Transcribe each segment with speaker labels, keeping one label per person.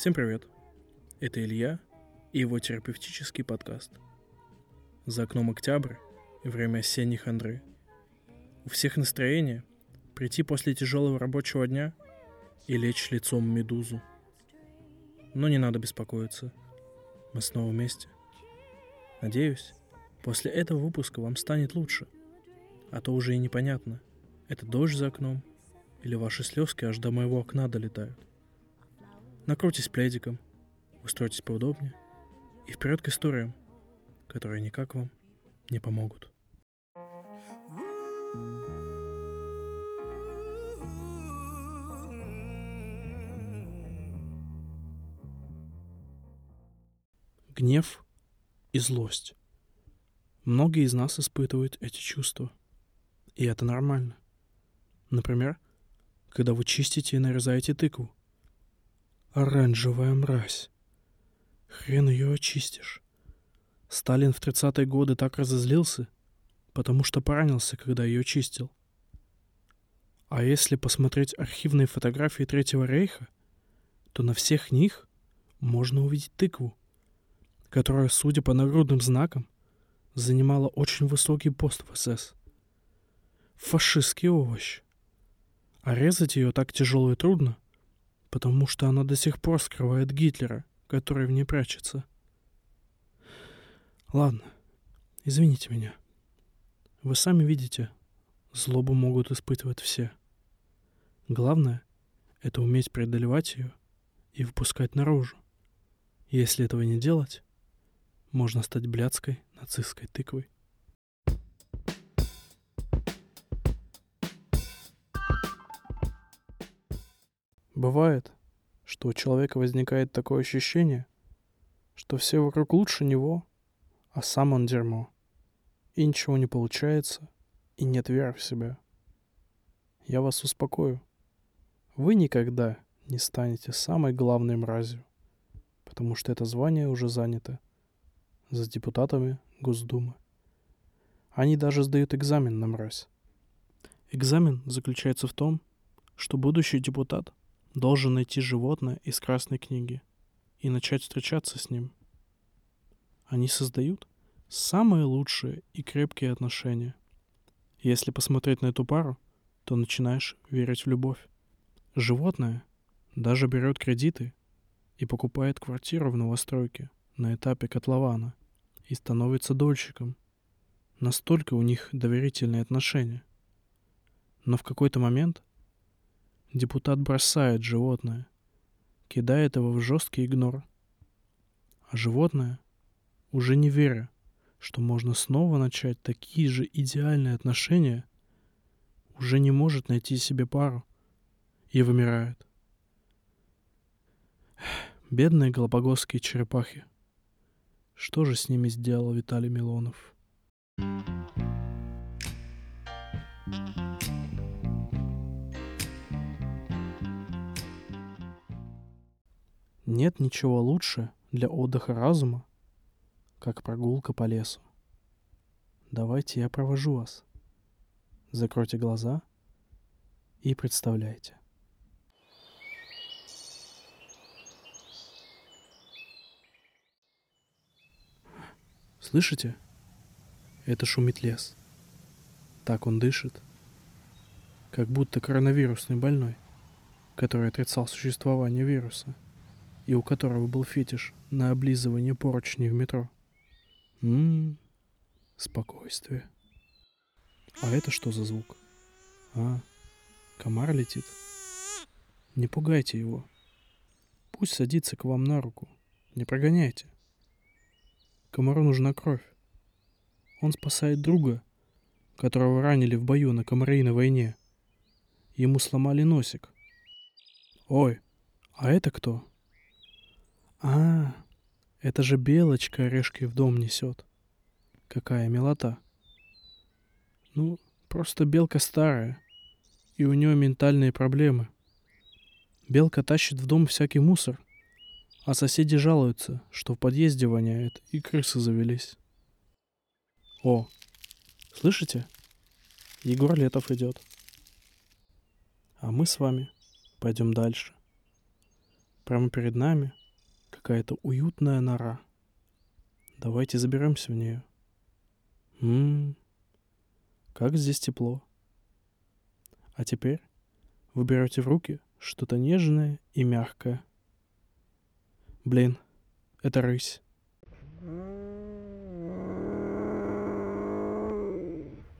Speaker 1: Всем привет. Это Илья и его терапевтический подкаст. За окном октябрь и время осенних Андры. У всех настроение прийти после тяжелого рабочего дня и лечь лицом в медузу. Но не надо беспокоиться. Мы снова вместе. Надеюсь, после этого выпуска вам станет лучше. А то уже и непонятно, это дождь за окном или ваши слезки аж до моего окна долетают. Накройтесь пледиком, устройтесь поудобнее и вперед к историям, которые никак вам не помогут. Гнев и злость. Многие из нас испытывают эти чувства. И это нормально. Например, когда вы чистите и нарезаете тыкву. Оранжевая мразь. Хрен ее очистишь. Сталин в 30-е годы так разозлился, потому что поранился, когда ее чистил. А если посмотреть архивные фотографии Третьего Рейха, то на всех них можно увидеть тыкву, которая, судя по нагрудным знакам, занимала очень высокий пост в СС. Фашистский овощ. А резать ее так тяжело и трудно, потому что она до сих пор скрывает Гитлера, который в ней прячется. Ладно, извините меня. Вы сами видите, злобу могут испытывать все. Главное — это уметь преодолевать ее и выпускать наружу. Если этого не делать, можно стать блядской нацистской тыквой. Бывает, что у человека возникает такое ощущение, что все вокруг лучше него, а сам он дерьмо. И ничего не получается, и нет веры в себя. Я вас успокою. Вы никогда не станете самой главной мразью, потому что это звание уже занято за депутатами Госдумы. Они даже сдают экзамен на мразь. Экзамен заключается в том, что будущий депутат должен найти животное из красной книги и начать встречаться с ним. Они создают самые лучшие и крепкие отношения. Если посмотреть на эту пару, то начинаешь верить в любовь. Животное даже берет кредиты и покупает квартиру в новостройке на этапе котлована и становится дольщиком. Настолько у них доверительные отношения. Но в какой-то момент депутат бросает животное, кидает его в жесткий игнор. А животное, уже не веря, что можно снова начать такие же идеальные отношения, уже не может найти себе пару и вымирает. Бедные галапагосские черепахи. Что же с ними сделал Виталий Милонов? Нет ничего лучше для отдыха разума, как прогулка по лесу. Давайте я провожу вас. Закройте глаза и представляйте. Слышите? Это шумит лес. Так он дышит. Как будто коронавирусный больной, который отрицал существование вируса, и у которого был фетиш на облизывание поручней в метро. Ммм, спокойствие. А это что за звук? А, комар летит. Не пугайте его. Пусть садится к вам на руку. Не прогоняйте. Комару нужна кровь. Он спасает друга, которого ранили в бою на комариной войне. Ему сломали носик. Ой, а это кто? А, это же белочка орешки в дом несет. Какая милота. Ну, просто белка старая, и у нее ментальные проблемы. Белка тащит в дом всякий мусор — а соседи жалуются, что в подъезде воняет и крысы завелись. О, слышите? Егор Летов идет. А мы с вами пойдем дальше. Прямо перед нами какая-то уютная нора. Давайте заберемся в нее. Ммм, как здесь тепло. А теперь вы берете в руки что-то нежное и мягкое. Блин, это рысь.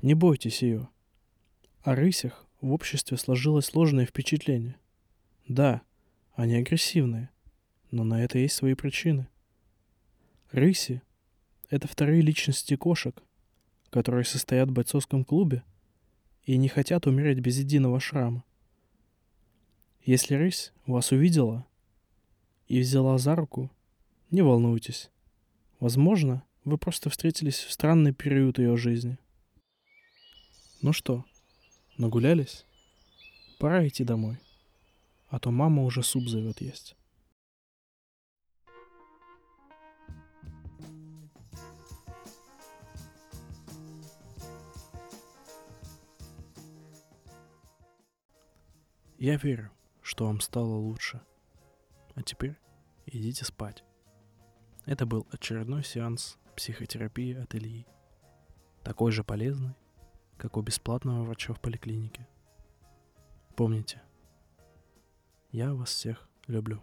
Speaker 1: Не бойтесь ее. О рысях в обществе сложилось сложное впечатление. Да, они агрессивные, но на это есть свои причины. Рыси — это вторые личности кошек, которые состоят в бойцовском клубе и не хотят умереть без единого шрама. Если рысь вас увидела и взяла за руку, не волнуйтесь. Возможно, вы просто встретились в странный период ее жизни. Ну что, нагулялись? Пора идти домой. А то мама уже суп зовет есть. Я верю, что вам стало лучше. А теперь идите спать. Это был очередной сеанс психотерапии от Ильи. Такой же полезный, как у бесплатного врача в поликлинике. Помните, я вас всех люблю.